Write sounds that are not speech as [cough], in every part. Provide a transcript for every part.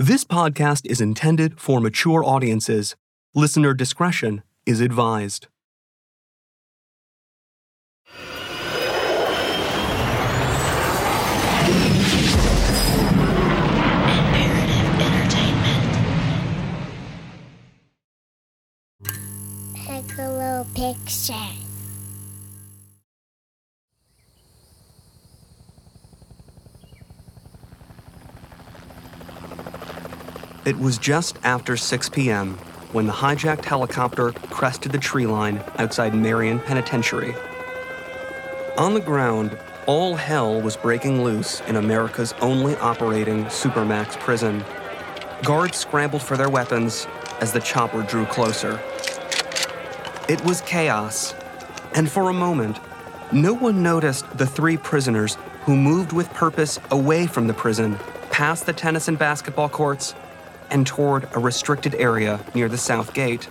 This podcast is intended for mature audiences. Listener discretion is advised. Imperative entertainment. Piccolo picture. It was just after 6 p.m. when the hijacked helicopter crested the tree line outside Marion Penitentiary. On the ground, all hell was breaking loose in America's only operating Supermax prison. Guards scrambled for their weapons as the chopper drew closer. It was chaos, and for a moment, no one noticed the three prisoners who moved with purpose away from the prison, past the tennis and basketball courts, and toward a restricted area near the south gate.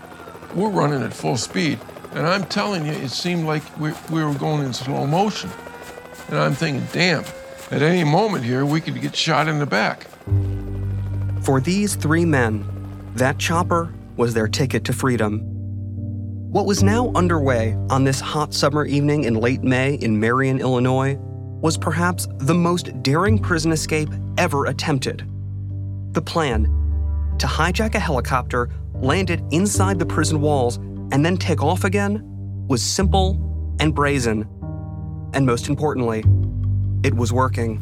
We're running at full speed, and I'm telling you, it seemed like we, we were going in slow motion. And I'm thinking, damn, at any moment here, we could get shot in the back. For these three men, that chopper was their ticket to freedom. What was now underway on this hot summer evening in late May in Marion, Illinois, was perhaps the most daring prison escape ever attempted. The plan to hijack a helicopter, land it inside the prison walls, and then take off again was simple and brazen. And most importantly, it was working.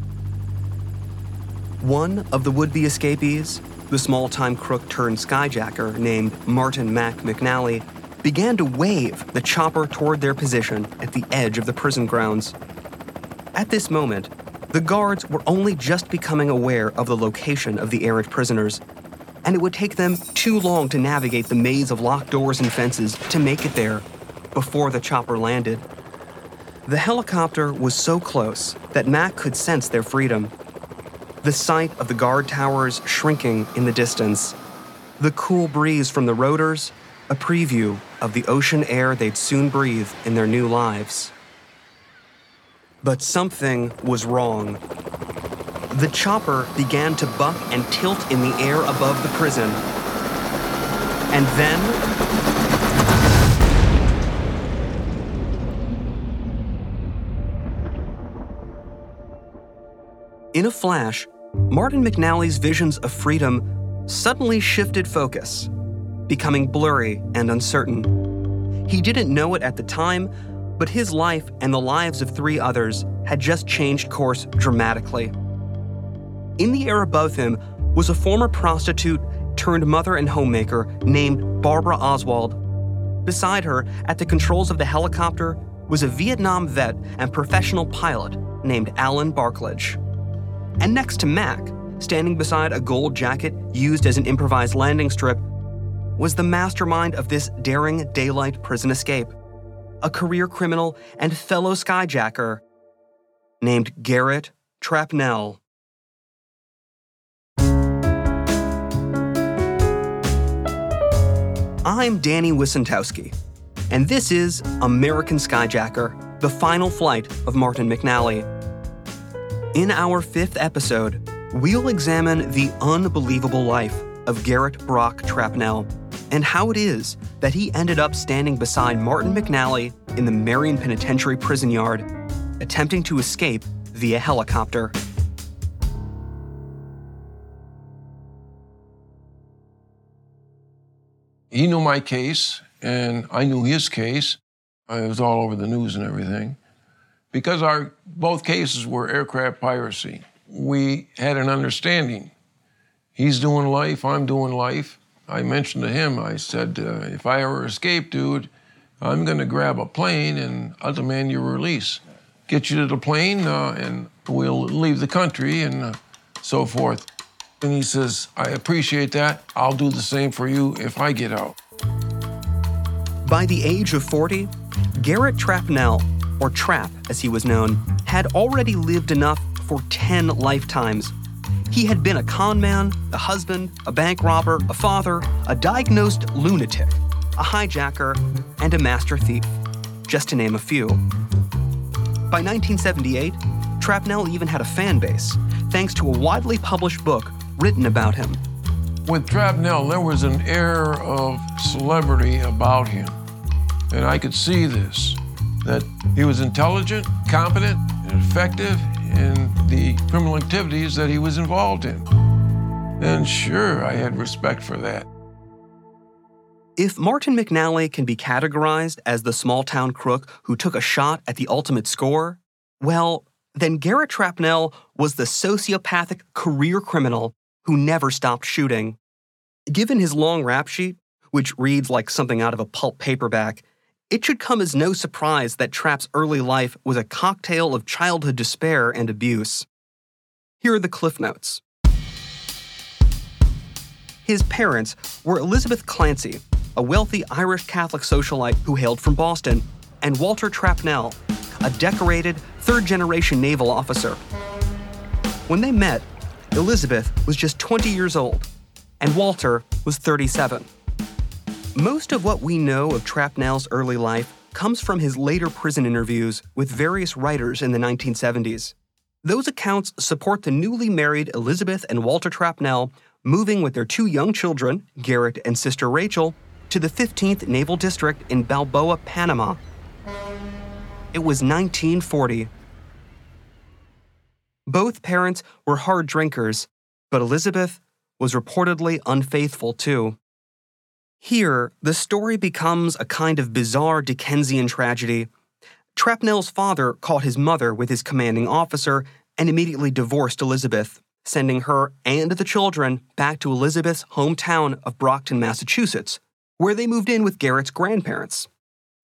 One of the would be escapees, the small time crook turned skyjacker named Martin Mack McNally, began to wave the chopper toward their position at the edge of the prison grounds. At this moment, the guards were only just becoming aware of the location of the errant prisoners, and it would take them too long to navigate the maze of locked doors and fences to make it there before the chopper landed. The helicopter was so close that Mac could sense their freedom. The sight of the guard towers shrinking in the distance, the cool breeze from the rotors, a preview of the ocean air they'd soon breathe in their new lives. But something was wrong. The chopper began to buck and tilt in the air above the prison. And then In a flash, Martin McNally's visions of freedom suddenly shifted focus, becoming blurry and uncertain. He didn't know it at the time, but his life and the lives of three others had just changed course dramatically. In the air above him was a former prostitute turned mother and homemaker named Barbara Oswald. Beside her, at the controls of the helicopter, was a Vietnam vet and professional pilot named Alan Barklage. And next to Mac, standing beside a gold jacket used as an improvised landing strip, was the mastermind of this daring daylight prison escape, a career criminal and fellow skyjacker named Garrett Trapnell. I'm Danny Wissentowski, and this is American Skyjacker, the final flight of Martin McNally. In our fifth episode, we'll examine the unbelievable life of Garrett Brock Trapnell and how it is that he ended up standing beside Martin McNally in the Marion Penitentiary prison yard, attempting to escape via helicopter. He knew my case, and I knew his case. It was all over the news and everything. Because our both cases were aircraft piracy, we had an understanding. He's doing life, I'm doing life. I mentioned to him, I said, uh, if I ever escape, dude, I'm going to grab a plane and I'll demand your release. Get you to the plane uh, and we'll leave the country and uh, so forth. And he says, I appreciate that. I'll do the same for you if I get out. By the age of 40, Garrett Trapnell, or Trap as he was known, had already lived enough for 10 lifetimes. He had been a con man, a husband, a bank robber, a father, a diagnosed lunatic, a hijacker, and a master thief, just to name a few. By 1978, Trapnell even had a fan base, thanks to a widely published book written about him, With Trapnell, there was an air of celebrity about him. And I could see this that he was intelligent, competent, and effective in the criminal activities that he was involved in. And sure, I had respect for that. If Martin McNally can be categorized as the small town crook who took a shot at the ultimate score, well, then Garrett Trapnell was the sociopathic career criminal who never stopped shooting. Given his long rap sheet, which reads like something out of a pulp paperback, it should come as no surprise that Trap's early life was a cocktail of childhood despair and abuse. Here are the cliff notes. His parents were Elizabeth Clancy, a wealthy Irish Catholic socialite who hailed from Boston, and Walter Trapnell, a decorated third generation naval officer. When they met, Elizabeth was just 20 years old, and Walter was 37. Most of what we know of Trapnell's early life comes from his later prison interviews with various writers in the 1970s. Those accounts support the newly married Elizabeth and Walter Trapnell moving with their two young children, Garrett and sister Rachel, to the 15th Naval District in Balboa, Panama. It was 1940. Both parents were hard drinkers, but Elizabeth was reportedly unfaithful too. Here, the story becomes a kind of bizarre Dickensian tragedy. Trapnell's father caught his mother with his commanding officer and immediately divorced Elizabeth, sending her and the children back to Elizabeth's hometown of Brockton, Massachusetts, where they moved in with Garrett's grandparents.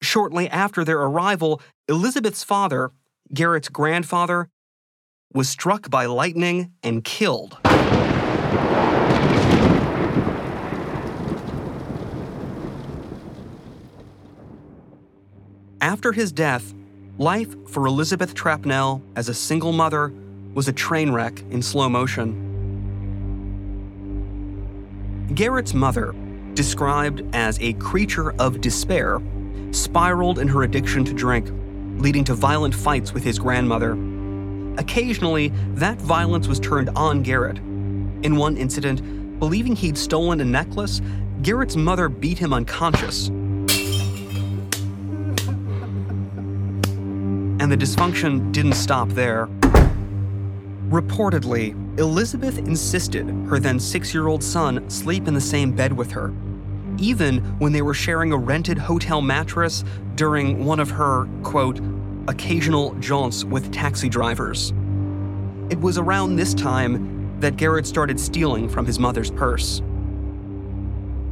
Shortly after their arrival, Elizabeth's father, Garrett's grandfather, was struck by lightning and killed. After his death, life for Elizabeth Trapnell as a single mother was a train wreck in slow motion. Garrett's mother, described as a creature of despair, spiraled in her addiction to drink, leading to violent fights with his grandmother. Occasionally, that violence was turned on Garrett. In one incident, believing he'd stolen a necklace, Garrett's mother beat him unconscious. And the dysfunction didn't stop there. Reportedly, Elizabeth insisted her then six year old son sleep in the same bed with her, even when they were sharing a rented hotel mattress during one of her, quote, occasional jaunts with taxi drivers. It was around this time that Garrett started stealing from his mother's purse.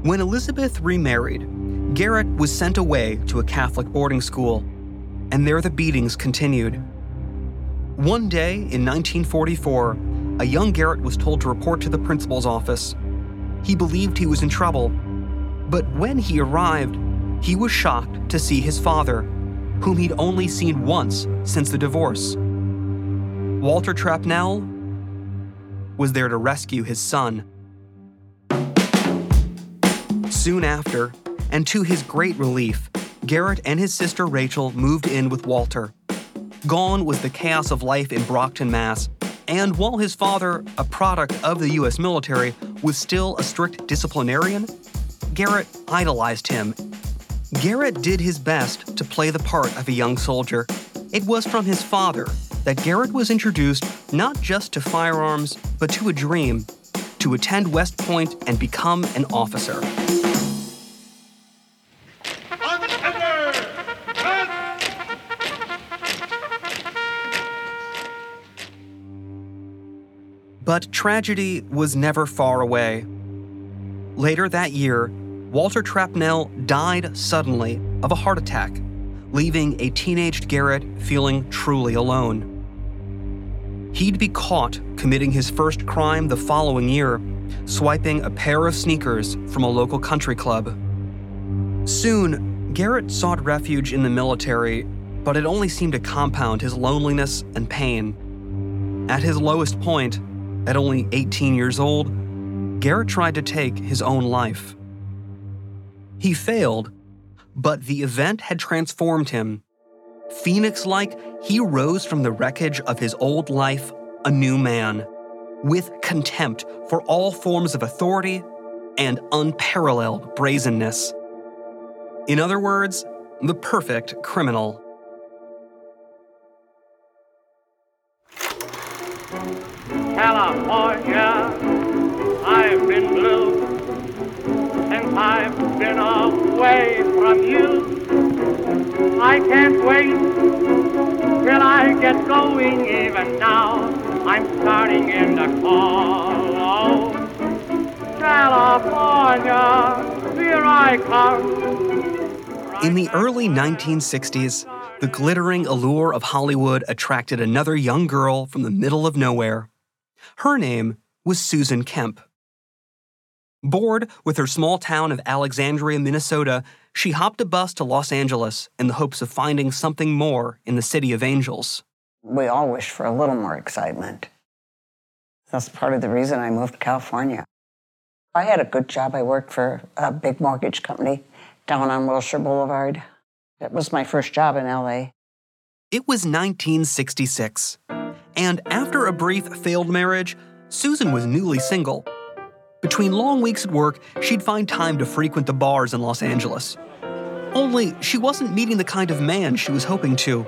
When Elizabeth remarried, Garrett was sent away to a Catholic boarding school, and there the beatings continued. One day in 1944, a young Garrett was told to report to the principal's office. He believed he was in trouble, but when he arrived, he was shocked to see his father, whom he'd only seen once since the divorce. Walter Trapnell was there to rescue his son. Soon after, and to his great relief, Garrett and his sister Rachel moved in with Walter. Gone was the chaos of life in Brockton, Mass. And while his father, a product of the US military, was still a strict disciplinarian, Garrett idolized him. Garrett did his best to play the part of a young soldier. It was from his father that Garrett was introduced not just to firearms, but to a dream to attend West Point and become an officer. But tragedy was never far away. Later that year, Walter Trapnell died suddenly of a heart attack, leaving a teenaged Garrett feeling truly alone. He'd be caught committing his first crime the following year, swiping a pair of sneakers from a local country club. Soon, Garrett sought refuge in the military, but it only seemed to compound his loneliness and pain. At his lowest point, at only 18 years old, Garrett tried to take his own life. He failed, but the event had transformed him. Phoenix like, he rose from the wreckage of his old life a new man, with contempt for all forms of authority and unparalleled brazenness. In other words, the perfect criminal. California, I've been blue since I've been away from you. I can't wait till I get going even now. I'm starting in the call. California, here I come. In the early 1960s, the glittering allure of Hollywood attracted another young girl from the middle of nowhere. Her name was Susan Kemp. Bored with her small town of Alexandria, Minnesota, she hopped a bus to Los Angeles in the hopes of finding something more in the City of Angels. We all wish for a little more excitement. That's part of the reason I moved to California. I had a good job. I worked for a big mortgage company down on Wilshire Boulevard. It was my first job in LA. It was 1966, and after a brief failed marriage, Susan was newly single. Between long weeks at work, she'd find time to frequent the bars in Los Angeles. Only she wasn't meeting the kind of man she was hoping to.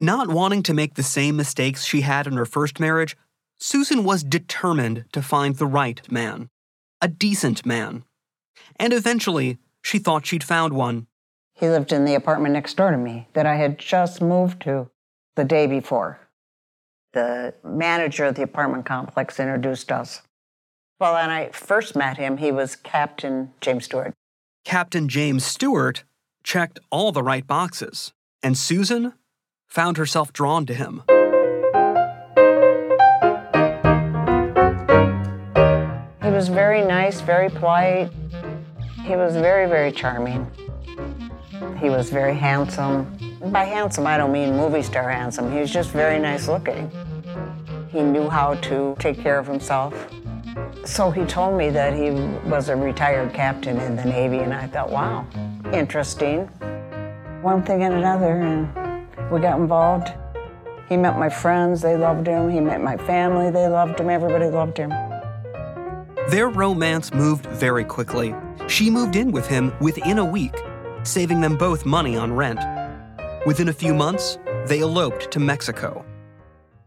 Not wanting to make the same mistakes she had in her first marriage, Susan was determined to find the right man, a decent man. And eventually, she thought she'd found one. He lived in the apartment next door to me that I had just moved to the day before. The manager of the apartment complex introduced us. Well, when I first met him, he was Captain James Stewart. Captain James Stewart checked all the right boxes, and Susan found herself drawn to him. He was very nice, very polite. He was very, very charming. He was very handsome. By handsome, I don't mean movie star handsome. He was just very nice looking. He knew how to take care of himself. So he told me that he was a retired captain in the Navy, and I thought, wow, interesting. One thing and another, and we got involved. He met my friends, they loved him. He met my family, they loved him. Everybody loved him. Their romance moved very quickly. She moved in with him within a week, saving them both money on rent. Within a few months, they eloped to Mexico.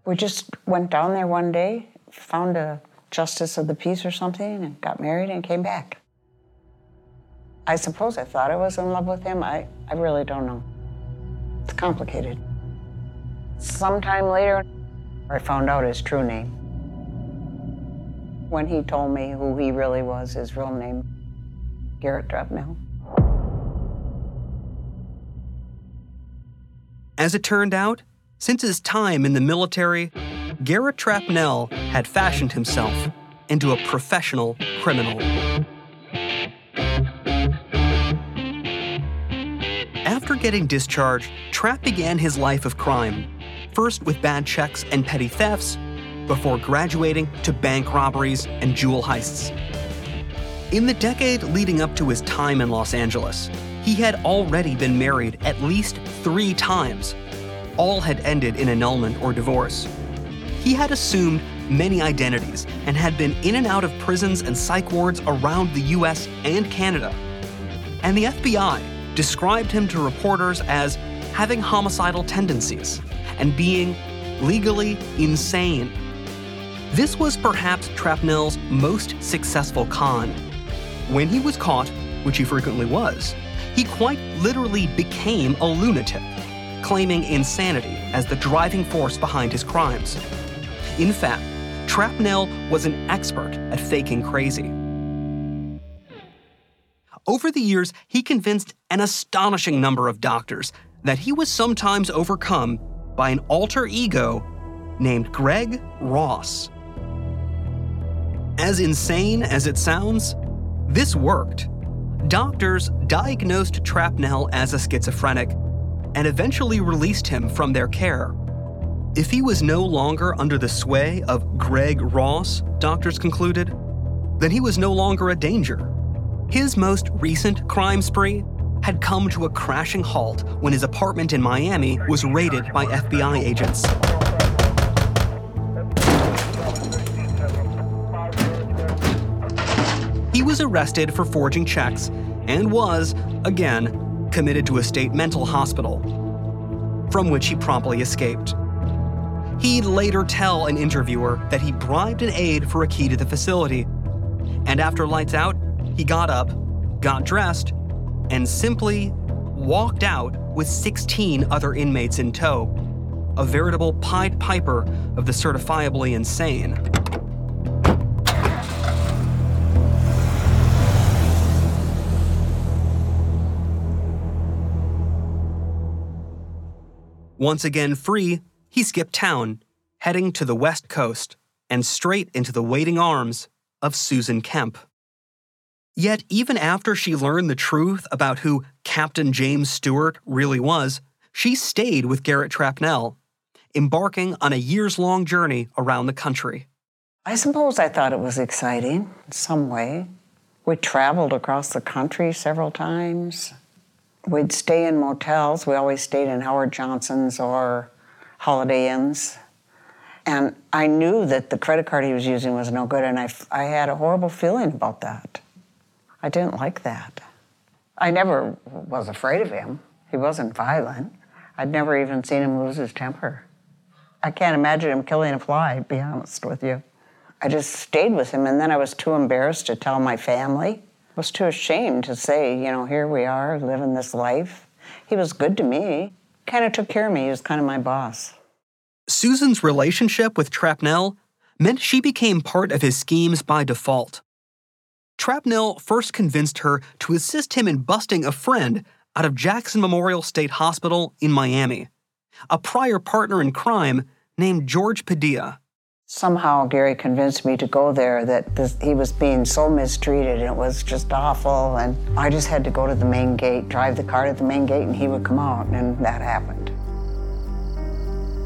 We just went down there one day, found a justice of the peace or something, and got married and came back. I suppose I thought I was in love with him. I, I really don't know. It's complicated. Sometime later, I found out his true name. When he told me who he really was, his real name, Garrett Trapnell. As it turned out, since his time in the military, Garrett Trapnell had fashioned himself into a professional criminal. After getting discharged, Trap began his life of crime, first with bad checks and petty thefts, before graduating to bank robberies and jewel heists. In the decade leading up to his time in Los Angeles, he had already been married at least three times. All had ended in annulment or divorce. He had assumed many identities and had been in and out of prisons and psych wards around the US and Canada. And the FBI described him to reporters as having homicidal tendencies and being legally insane. This was perhaps Trapnell's most successful con. When he was caught, which he frequently was, he quite literally became a lunatic, claiming insanity as the driving force behind his crimes. In fact, Trapnell was an expert at faking crazy. Over the years, he convinced an astonishing number of doctors that he was sometimes overcome by an alter ego named Greg Ross. As insane as it sounds, this worked. Doctors diagnosed Trapnell as a schizophrenic and eventually released him from their care. If he was no longer under the sway of Greg Ross, doctors concluded, then he was no longer a danger. His most recent crime spree had come to a crashing halt when his apartment in Miami was raided by FBI agents. He was arrested for forging checks and was, again, committed to a state mental hospital, from which he promptly escaped. He'd later tell an interviewer that he bribed an aide for a key to the facility. And after lights out, he got up, got dressed, and simply walked out with 16 other inmates in tow. A veritable Pied Piper of the certifiably insane. Once again free, he skipped town, heading to the west coast and straight into the waiting arms of Susan Kemp. Yet, even after she learned the truth about who Captain James Stewart really was, she stayed with Garrett Trapnell, embarking on a years long journey around the country. I suppose I thought it was exciting in some way. We traveled across the country several times. We'd stay in motels. We always stayed in Howard Johnson's or Holiday Inns. And I knew that the credit card he was using was no good, and I, I had a horrible feeling about that. I didn't like that. I never was afraid of him. He wasn't violent. I'd never even seen him lose his temper. I can't imagine him killing a fly, be honest with you. I just stayed with him, and then I was too embarrassed to tell my family. Was too ashamed to say, you know, here we are living this life. He was good to me, kind of took care of me. He was kind of my boss. Susan's relationship with Trapnell meant she became part of his schemes by default. Trapnell first convinced her to assist him in busting a friend out of Jackson Memorial State Hospital in Miami, a prior partner in crime named George Padilla. Somehow Gary convinced me to go there that this, he was being so mistreated and it was just awful. And I just had to go to the main gate, drive the car to the main gate, and he would come out, and that happened.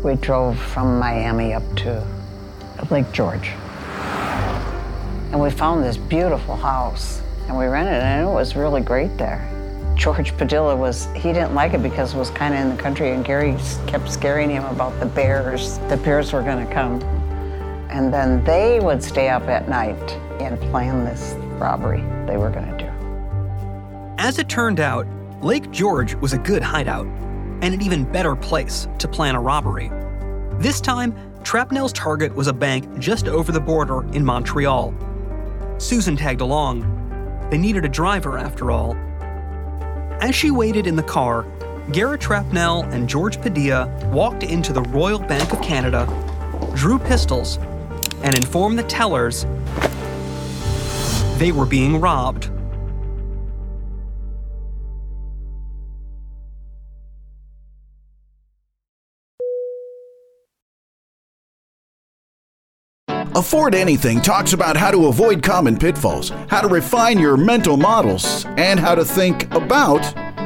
We drove from Miami up to Lake George. And we found this beautiful house, and we rented it, and it was really great there. George Padilla was, he didn't like it because it was kind of in the country, and Gary kept scaring him about the bears. The bears were going to come. And then they would stay up at night and plan this robbery they were going to do. As it turned out, Lake George was a good hideout and an even better place to plan a robbery. This time, Trapnell's target was a bank just over the border in Montreal. Susan tagged along. They needed a driver, after all. As she waited in the car, Garrett Trapnell and George Padilla walked into the Royal Bank of Canada, drew pistols, and informed the tellers they were being robbed. Afford Anything talks about how to avoid common pitfalls, how to refine your mental models, and how to think about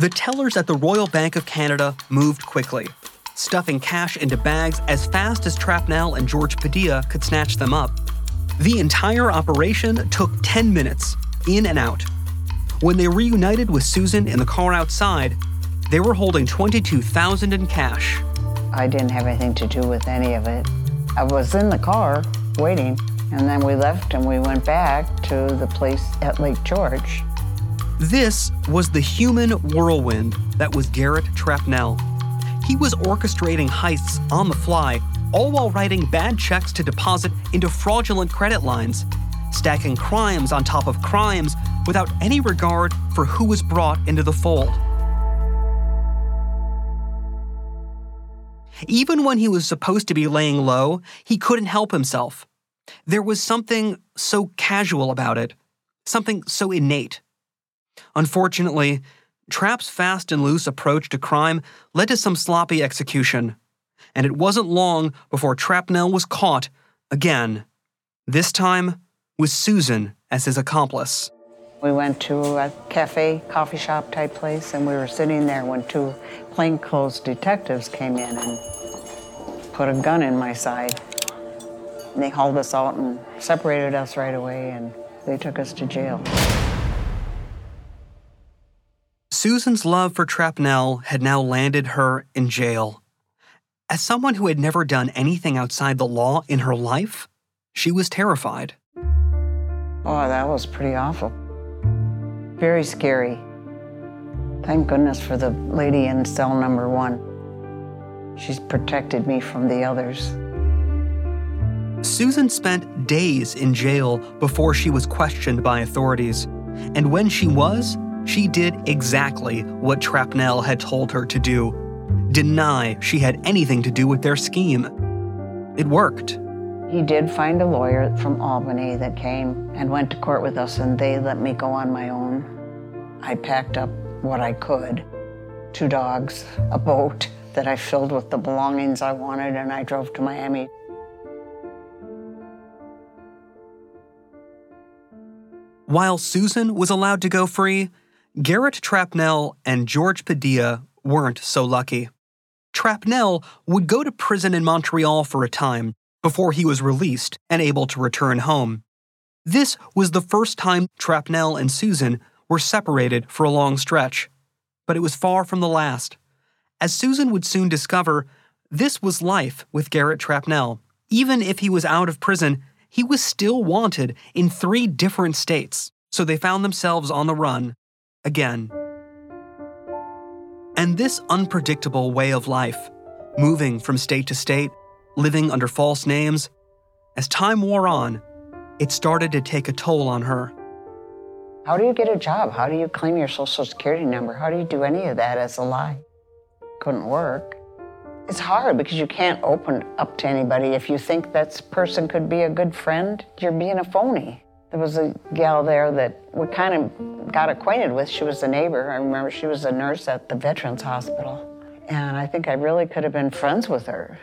The tellers at the Royal Bank of Canada moved quickly, stuffing cash into bags as fast as Trapnell and George Padilla could snatch them up. The entire operation took 10 minutes, in and out. When they reunited with Susan in the car outside, they were holding 22,000 in cash. I didn't have anything to do with any of it. I was in the car waiting, and then we left and we went back to the place at Lake George. This was the human whirlwind that was Garrett Trapnell. He was orchestrating heists on the fly, all while writing bad checks to deposit into fraudulent credit lines, stacking crimes on top of crimes without any regard for who was brought into the fold. Even when he was supposed to be laying low, he couldn't help himself. There was something so casual about it, something so innate. Unfortunately, Trap's fast and loose approach to crime led to some sloppy execution, and it wasn't long before Trapnell was caught again, this time with Susan as his accomplice. We went to a cafe, coffee shop type place, and we were sitting there when two plainclothes detectives came in and put a gun in my side. And they hauled us out and separated us right away, and they took us to jail. Susan's love for Trapnell had now landed her in jail. As someone who had never done anything outside the law in her life, she was terrified. Oh, that was pretty awful. Very scary. Thank goodness for the lady in cell number one. She's protected me from the others. Susan spent days in jail before she was questioned by authorities. And when she was, she did exactly what Trapnell had told her to do deny she had anything to do with their scheme. It worked. He did find a lawyer from Albany that came and went to court with us, and they let me go on my own. I packed up what I could two dogs, a boat that I filled with the belongings I wanted, and I drove to Miami. While Susan was allowed to go free, Garrett Trapnell and George Padilla weren't so lucky. Trapnell would go to prison in Montreal for a time before he was released and able to return home. This was the first time Trapnell and Susan were separated for a long stretch, but it was far from the last. As Susan would soon discover, this was life with Garrett Trapnell. Even if he was out of prison, he was still wanted in three different states, so they found themselves on the run again. And this unpredictable way of life, moving from state to state, living under false names, as time wore on, it started to take a toll on her. How do you get a job? How do you claim your social security number? How do you do any of that as a lie? Couldn't work. It's hard because you can't open up to anybody. If you think that person could be a good friend, you're being a phony. There was a gal there that we kind of got acquainted with. She was a neighbor. I remember she was a nurse at the Veterans Hospital. And I think I really could have been friends with her.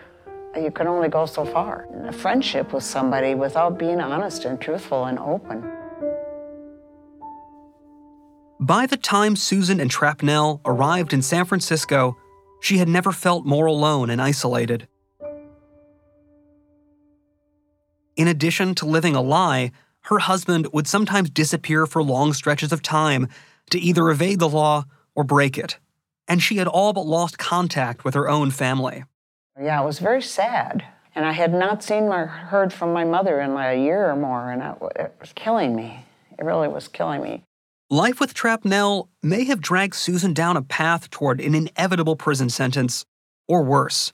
You can only go so far. A friendship with somebody without being honest and truthful and open. By the time Susan and Trapnell arrived in San Francisco, she had never felt more alone and isolated. In addition to living a lie, her husband would sometimes disappear for long stretches of time to either evade the law or break it, and she had all but lost contact with her own family. Yeah, it was very sad. And I had not seen or heard from my mother in like a year or more, and it was killing me. It really was killing me. Life with Trapnell may have dragged Susan down a path toward an inevitable prison sentence, or worse.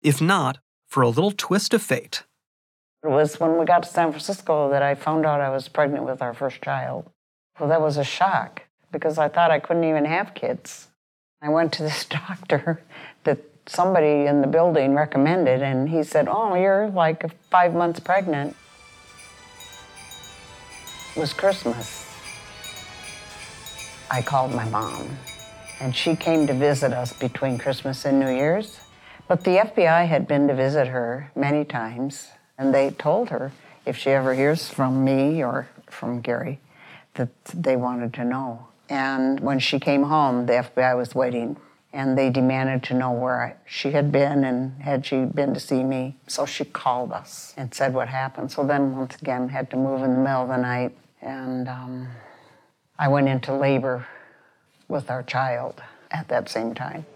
If not, for a little twist of fate. It was when we got to San Francisco that I found out I was pregnant with our first child. Well, that was a shock because I thought I couldn't even have kids. I went to this [laughs] doctor that somebody in the building recommended, and he said, Oh, you're like five months pregnant. It was Christmas. I called my mom, and she came to visit us between Christmas and New Year's. But the FBI had been to visit her many times, and they told her if she ever hears from me or from Gary that they wanted to know. And when she came home, the FBI was waiting and they demanded to know where I, she had been and had she been to see me. So she called us and said what happened. So then, once again, had to move in the middle of the night. And um, I went into labor with our child at that same time.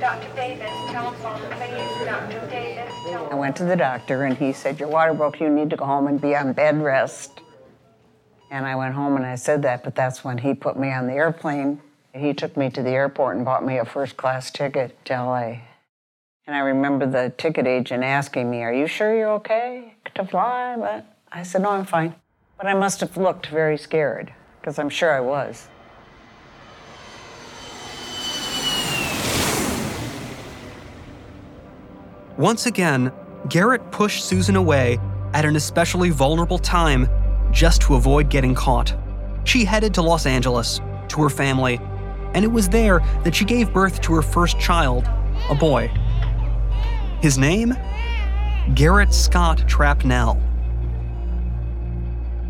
Dr. Davis, telephone, please. Dr. Davis, telephone. I went to the doctor and he said, Your water broke, you need to go home and be on bed rest. And I went home and I said that, but that's when he put me on the airplane. He took me to the airport and bought me a first class ticket to LA. And I remember the ticket agent asking me, Are you sure you're okay to fly? But I said, No, I'm fine. But I must have looked very scared, because I'm sure I was. Once again, Garrett pushed Susan away at an especially vulnerable time just to avoid getting caught. She headed to Los Angeles, to her family, and it was there that she gave birth to her first child, a boy. His name? Garrett Scott Trapnell.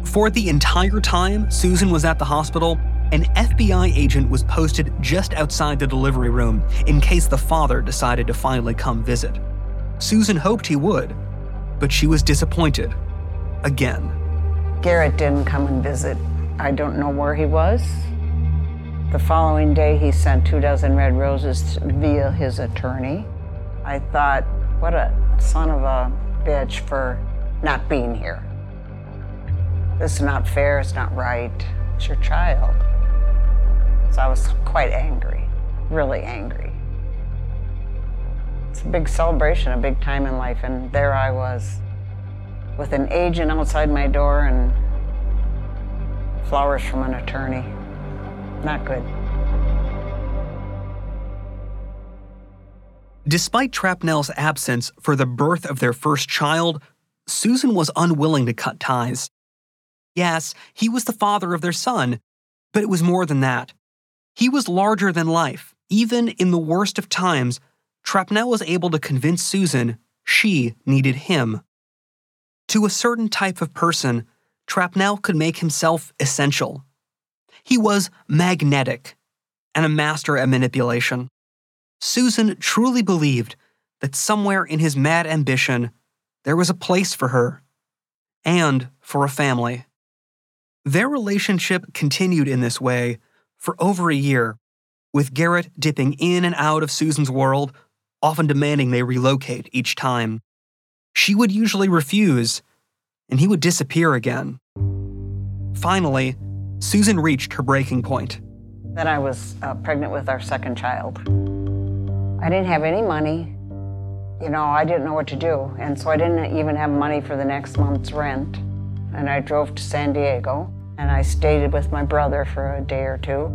For the entire time Susan was at the hospital, an FBI agent was posted just outside the delivery room in case the father decided to finally come visit. Susan hoped he would, but she was disappointed. Again. Garrett didn't come and visit. I don't know where he was. The following day, he sent two dozen red roses via his attorney. I thought, what a son of a bitch for not being here. This is not fair, it's not right. It's your child. So I was quite angry, really angry. It's a big celebration, a big time in life, and there I was with an agent outside my door and flowers from an attorney. Not good. Despite Trapnell's absence for the birth of their first child, Susan was unwilling to cut ties. Yes, he was the father of their son, but it was more than that. He was larger than life. Even in the worst of times, Trapnell was able to convince Susan she needed him. To a certain type of person, Trapnell could make himself essential. He was magnetic and a master at manipulation. Susan truly believed that somewhere in his mad ambition, there was a place for her and for a family. Their relationship continued in this way for over a year, with Garrett dipping in and out of Susan's world, often demanding they relocate each time. She would usually refuse, and he would disappear again. Finally, Susan reached her breaking point. Then I was uh, pregnant with our second child. I didn't have any money. You know, I didn't know what to do. And so I didn't even have money for the next month's rent. And I drove to San Diego and I stayed with my brother for a day or two.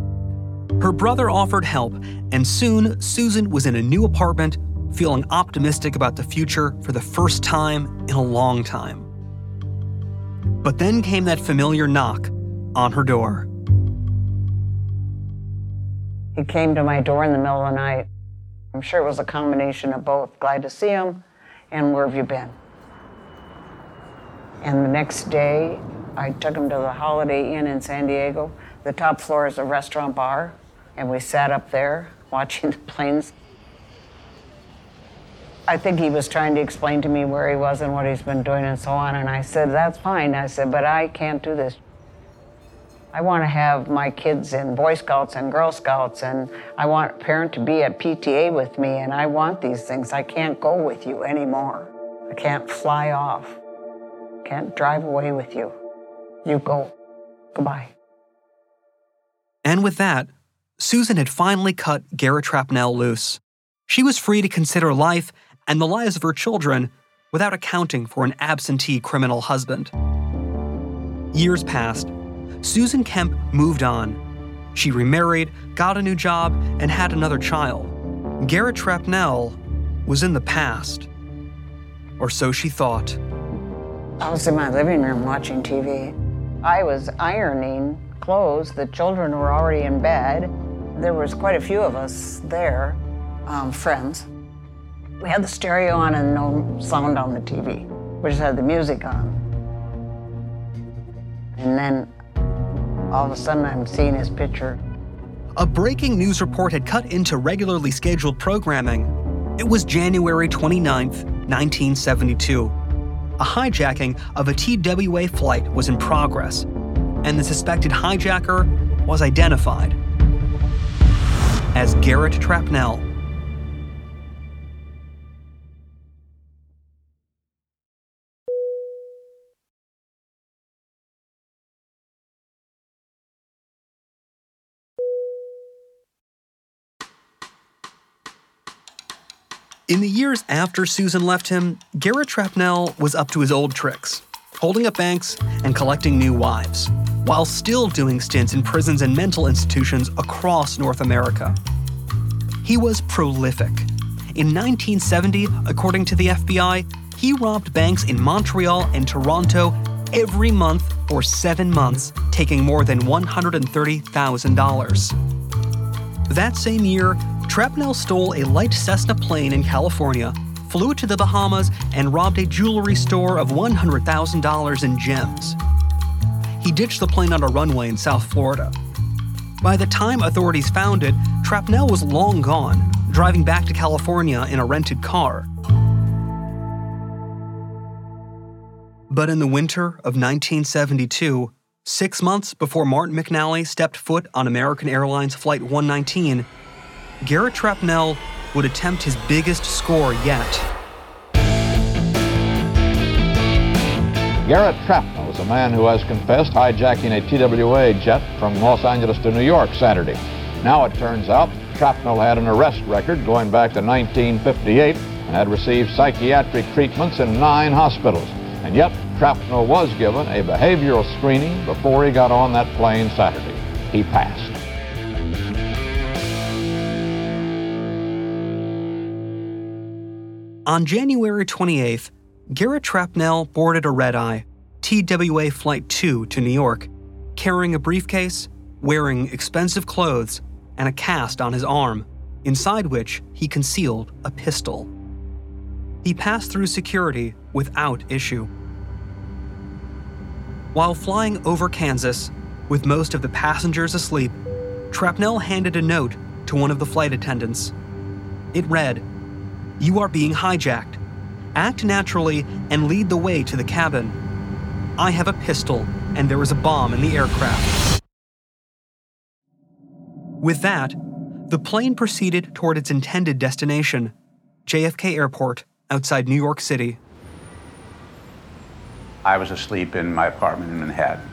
Her brother offered help, and soon Susan was in a new apartment, feeling optimistic about the future for the first time in a long time. But then came that familiar knock on her door. He came to my door in the middle of the night. I'm sure it was a combination of both glad to see him and where have you been? And the next day, I took him to the Holiday Inn in San Diego. The top floor is a restaurant bar, and we sat up there watching [laughs] the planes. I think he was trying to explain to me where he was and what he's been doing and so on, and I said, That's fine. I said, But I can't do this. I want to have my kids in Boy Scouts and Girl Scouts, and I want a parent to be at PTA with me, and I want these things. I can't go with you anymore. I can't fly off. Can't drive away with you. You go. Goodbye. And with that, Susan had finally cut Garrett Trapnell loose. She was free to consider life and the lives of her children without accounting for an absentee criminal husband. Years passed. Susan Kemp moved on. She remarried, got a new job, and had another child. Garrett Trapnell was in the past. Or so she thought. I was in my living room watching TV. I was ironing clothes. The children were already in bed. There was quite a few of us there, um, friends. We had the stereo on and no sound on the TV. We just had the music on. And then all of a sudden I'm seeing his picture. A breaking news report had cut into regularly scheduled programming. It was January 29th, 1972. A hijacking of a TWA flight was in progress, and the suspected hijacker was identified as Garrett Trapnell. In the years after Susan left him, Garrett Trapnell was up to his old tricks, holding up banks and collecting new wives, while still doing stints in prisons and mental institutions across North America. He was prolific. In 1970, according to the FBI, he robbed banks in Montreal and Toronto every month for seven months, taking more than $130,000. That same year, Trapnell stole a light Cessna plane in California, flew to the Bahamas and robbed a jewelry store of $100,000 in gems. He ditched the plane on a runway in South Florida. By the time authorities found it, Trapnell was long gone, driving back to California in a rented car. But in the winter of 1972, six months before Martin McNally stepped foot on American Airlines Flight 119, Garrett Trapnell would attempt his biggest score yet. Garrett Trapnell a man who has confessed hijacking a TWA jet from Los Angeles to New York Saturday. Now it turns out Trapnell had an arrest record going back to 1958 and had received psychiatric treatments in nine hospitals. And yet, Trapnell was given a behavioral screening before he got on that plane Saturday. He passed. On January 28th, Garrett Trapnell boarded a red eye, TWA Flight 2 to New York, carrying a briefcase, wearing expensive clothes, and a cast on his arm, inside which he concealed a pistol. He passed through security without issue. While flying over Kansas, with most of the passengers asleep, Trapnell handed a note to one of the flight attendants. It read, You are being hijacked. Act naturally and lead the way to the cabin. I have a pistol, and there is a bomb in the aircraft. With that, the plane proceeded toward its intended destination, JFK Airport, outside New York City. I was asleep in my apartment in Manhattan.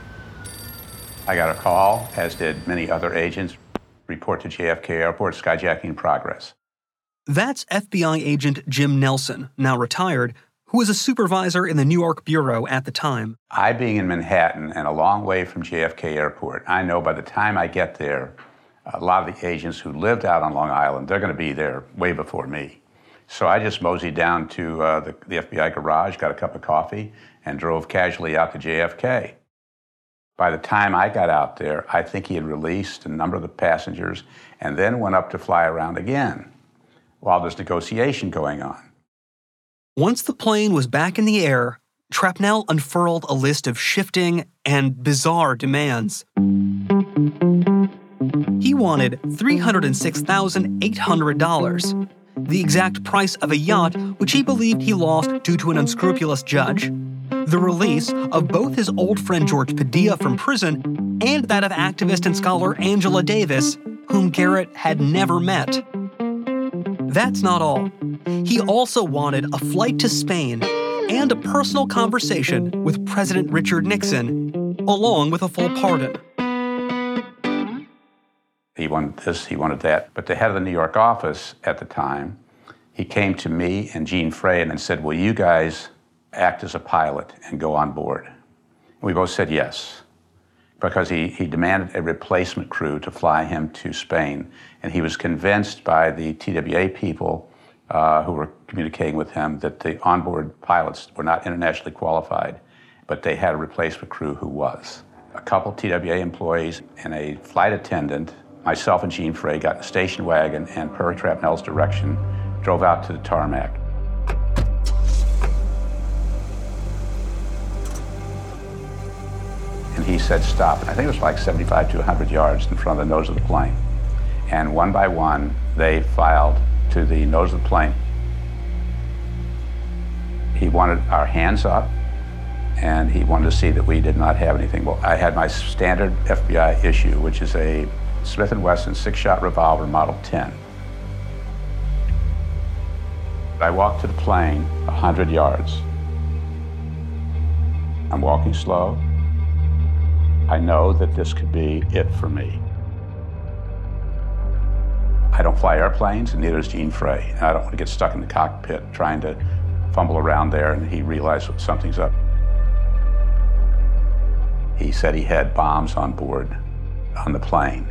I got a call, as did many other agents, report to JFK Airport skyjacking in progress. That's FBI agent Jim Nelson, now retired, who was a supervisor in the New York Bureau at the time. I being in Manhattan and a long way from JFK Airport, I know by the time I get there, a lot of the agents who lived out on Long Island, they're going to be there way before me. So I just moseyed down to uh, the, the FBI garage, got a cup of coffee, and drove casually out to JFK. By the time I got out there, I think he had released a number of the passengers and then went up to fly around again while there's negotiation going on. Once the plane was back in the air, Trapnell unfurled a list of shifting and bizarre demands. He wanted $306,800, the exact price of a yacht which he believed he lost due to an unscrupulous judge, the release of both his old friend George Padilla from prison and that of activist and scholar Angela Davis, whom Garrett had never met. That's not all. He also wanted a flight to Spain and a personal conversation with President Richard Nixon, along with a full pardon. He wanted this, he wanted that. But the head of the New York office at the time, he came to me and Gene Frey and said, Will you guys act as a pilot and go on board? We both said yes, because he, he demanded a replacement crew to fly him to Spain. And he was convinced by the TWA people uh, who were communicating with him that the onboard pilots were not internationally qualified, but they had a replacement crew who was. A couple TWA employees and a flight attendant, myself and Gene Frey, got in a station wagon and per Trapnell's direction, drove out to the tarmac. And he said, stop. And I think it was like 75 to 100 yards in front of the nose of the plane. And one by one, they filed to the nose of the plane. He wanted our hands up, and he wanted to see that we did not have anything. Well, I had my standard FBI issue, which is a Smith & Wesson six-shot revolver, Model 10. I walked to the plane 100 yards. I'm walking slow. I know that this could be it for me. I don't fly airplanes, and neither does Gene Frey. I don't want to get stuck in the cockpit trying to fumble around there, and he realized something's up. He said he had bombs on board on the plane.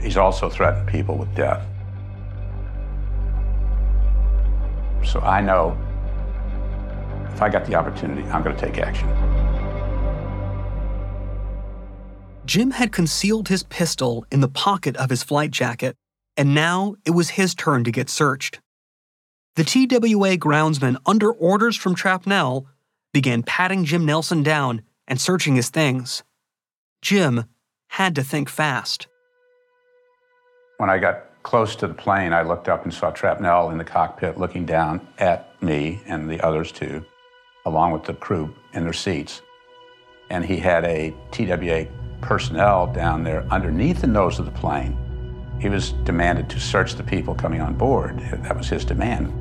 He's also threatened people with death. So I know if I got the opportunity, I'm going to take action. Jim had concealed his pistol in the pocket of his flight jacket, and now it was his turn to get searched. The TWA groundsman, under orders from Trapnell, began patting Jim Nelson down and searching his things. Jim had to think fast. When I got close to the plane, I looked up and saw Trapnell in the cockpit looking down at me and the others too, along with the crew in their seats. And he had a TWA personnel down there underneath the nose of the plane. He was demanded to search the people coming on board. That was his demand.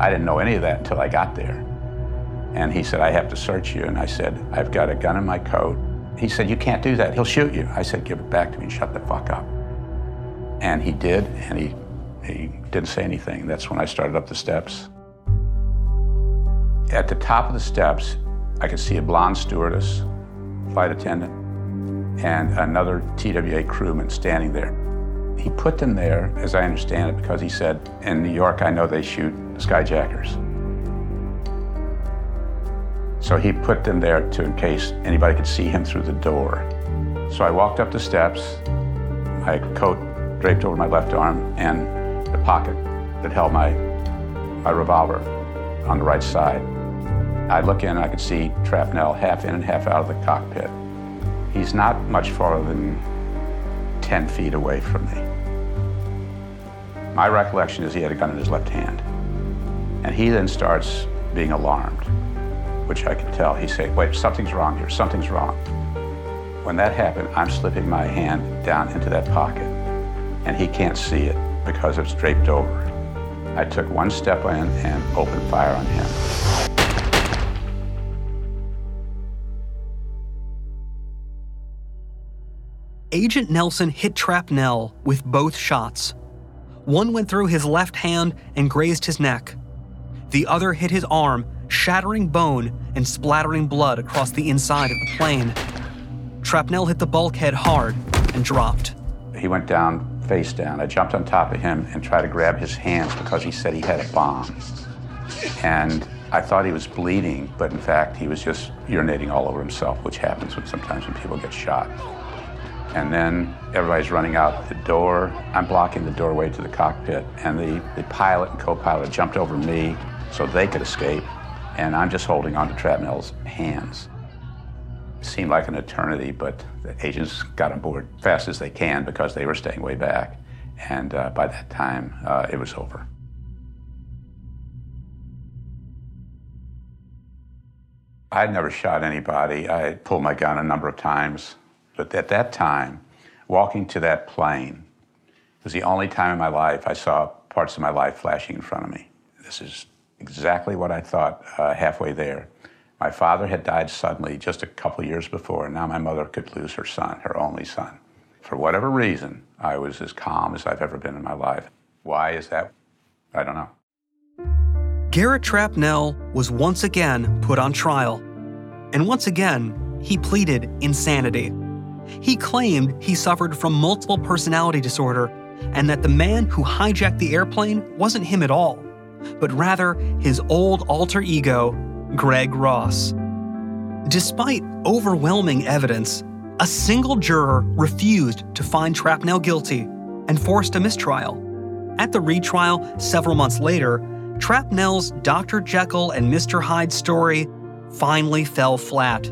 I didn't know any of that until I got there. And he said, I have to search you. And I said, I've got a gun in my coat. He said, You can't do that. He'll shoot you. I said, Give it back to me and shut the fuck up. And he did, and he, he didn't say anything. That's when I started up the steps. At the top of the steps, I could see a blonde stewardess, flight attendant, and another TWA crewman standing there. He put them there, as I understand it, because he said, In New York, I know they shoot skyjackers. So he put them there to, in case anybody could see him through the door. So I walked up the steps, my coat draped over my left arm, and the pocket that held my, my revolver on the right side. I look in, and I could see Trapnell half in and half out of the cockpit. He's not much farther than 10 feet away from me. My recollection is he had a gun in his left hand. And he then starts being alarmed, which I can tell. He said, wait, something's wrong here, something's wrong. When that happened, I'm slipping my hand down into that pocket, and he can't see it because it's draped over. I took one step in and opened fire on him. Agent Nelson hit Trapnell with both shots. One went through his left hand and grazed his neck. The other hit his arm, shattering bone and splattering blood across the inside of the plane. Trapnell hit the bulkhead hard and dropped. He went down, face down. I jumped on top of him and tried to grab his hands because he said he had a bomb. And I thought he was bleeding, but in fact, he was just urinating all over himself, which happens when sometimes when people get shot. And then everybody's running out the door. I'm blocking the doorway to the cockpit, and the, the pilot and co pilot jumped over me so they could escape, and I'm just holding on to Trapnell's hands. It seemed like an eternity, but the agents got on board fast as they can because they were staying way back. And uh, by that time, uh, it was over. I'd never shot anybody. I pulled my gun a number of times. But at that time, walking to that plane was the only time in my life I saw parts of my life flashing in front of me. This is exactly what I thought uh, halfway there. My father had died suddenly just a couple years before, and now my mother could lose her son, her only son. For whatever reason, I was as calm as I've ever been in my life. Why is that? I don't know. Garrett Trapnell was once again put on trial. And once again, he pleaded insanity. He claimed he suffered from multiple personality disorder and that the man who hijacked the airplane wasn't him at all, but rather his old alter ego, Greg Ross. Despite overwhelming evidence, a single juror refused to find Trapnell guilty and forced a mistrial. At the retrial several months later, Trapnell's Dr. Jekyll and Mr. Hyde story finally fell flat.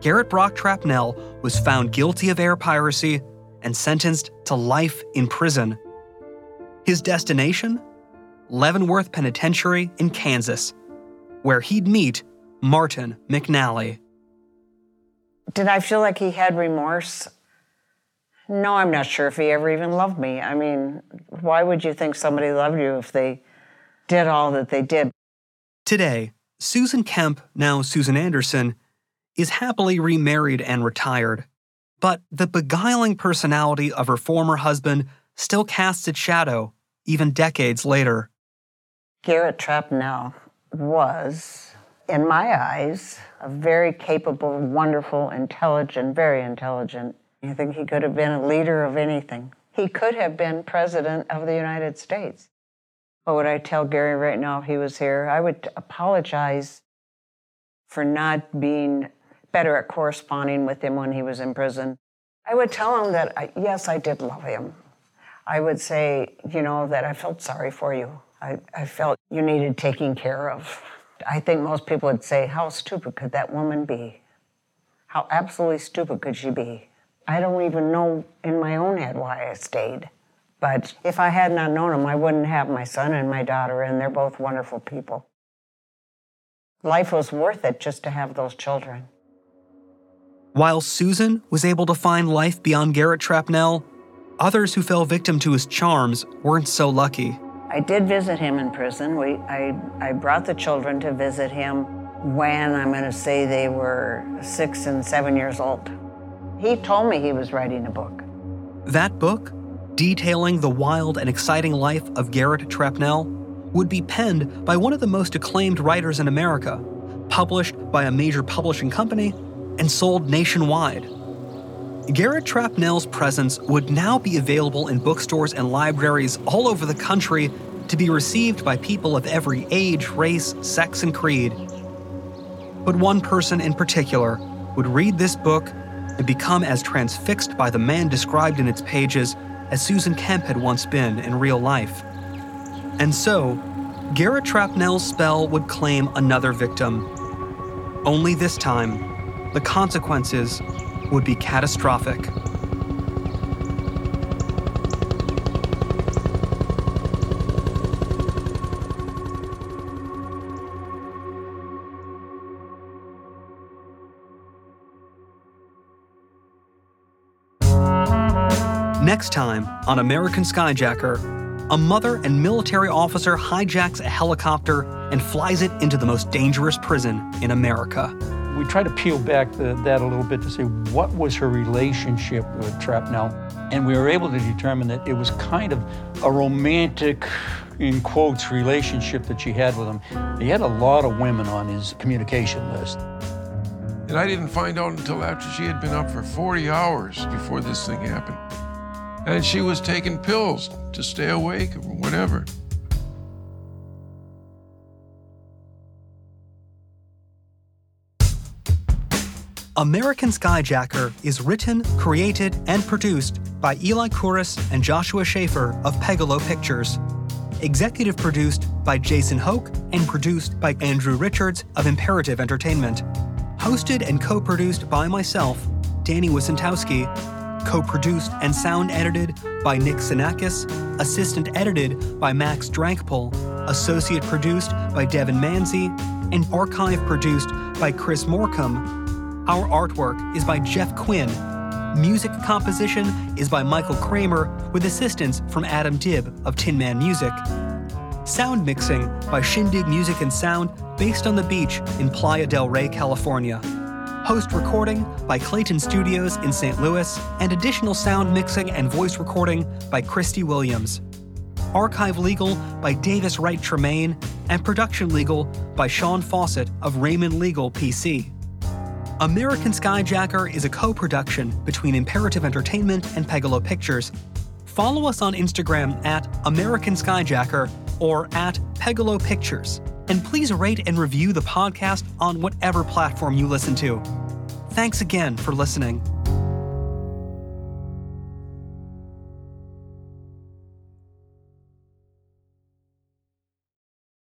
Garrett Brock Trapnell was found guilty of air piracy and sentenced to life in prison. His destination? Leavenworth Penitentiary in Kansas, where he'd meet Martin McNally. Did I feel like he had remorse? No, I'm not sure if he ever even loved me. I mean, why would you think somebody loved you if they did all that they did? Today, Susan Kemp, now Susan Anderson, is happily remarried and retired. But the beguiling personality of her former husband still casts its shadow, even decades later. Garrett Trapnell was, in my eyes, a very capable, wonderful, intelligent, very intelligent. I think he could have been a leader of anything. He could have been president of the United States. What would I tell Gary right now if he was here? I would apologize for not being better at corresponding with him when he was in prison. I would tell him that, I, yes, I did love him. I would say, you know, that I felt sorry for you. I, I felt you needed taking care of. I think most people would say, How stupid could that woman be? How absolutely stupid could she be? I don't even know in my own head why I stayed. But if I had not known him, I wouldn't have my son and my daughter, and they're both wonderful people. Life was worth it just to have those children. While Susan was able to find life beyond Garrett Trapnell, others who fell victim to his charms weren't so lucky. I did visit him in prison. We, I, I brought the children to visit him when I'm going to say they were six and seven years old. He told me he was writing a book. That book, detailing the wild and exciting life of Garrett Trapnell, would be penned by one of the most acclaimed writers in America, published by a major publishing company, and sold nationwide. Garrett Trapnell's presence would now be available in bookstores and libraries all over the country to be received by people of every age, race, sex, and creed. But one person in particular would read this book and become as transfixed by the man described in its pages as Susan Kemp had once been in real life. And so, Garrett Trapnell's spell would claim another victim. Only this time, the consequences would be catastrophic. Next time on American Skyjacker, a mother and military officer hijacks a helicopter and flies it into the most dangerous prison in America. Try to peel back the, that a little bit to say what was her relationship with Trapnell, and we were able to determine that it was kind of a romantic, in quotes, relationship that she had with him. He had a lot of women on his communication list. And I didn't find out until after she had been up for 40 hours before this thing happened. And she was taking pills to stay awake or whatever. American Skyjacker is written, created, and produced by Eli Kouris and Joshua Schaefer of Pegalo Pictures. Executive produced by Jason Hoke and produced by Andrew Richards of Imperative Entertainment. Hosted and co produced by myself, Danny Wisentowski. Co produced and sound edited by Nick Sinakis. Assistant edited by Max Drankpol. Associate produced by Devin Manzi. And archive produced by Chris Morcom. Our artwork is by Jeff Quinn. Music composition is by Michael Kramer with assistance from Adam Dibb of Tin Man Music. Sound mixing by Shindig Music and Sound based on the beach in Playa del Rey, California. Post recording by Clayton Studios in St. Louis, and additional sound mixing and voice recording by Christy Williams. Archive Legal by Davis Wright Tremaine, and Production Legal by Sean Fawcett of Raymond Legal PC. American Skyjacker is a co production between Imperative Entertainment and Pegalo Pictures. Follow us on Instagram at American Skyjacker or at Pegalo Pictures. And please rate and review the podcast on whatever platform you listen to. Thanks again for listening.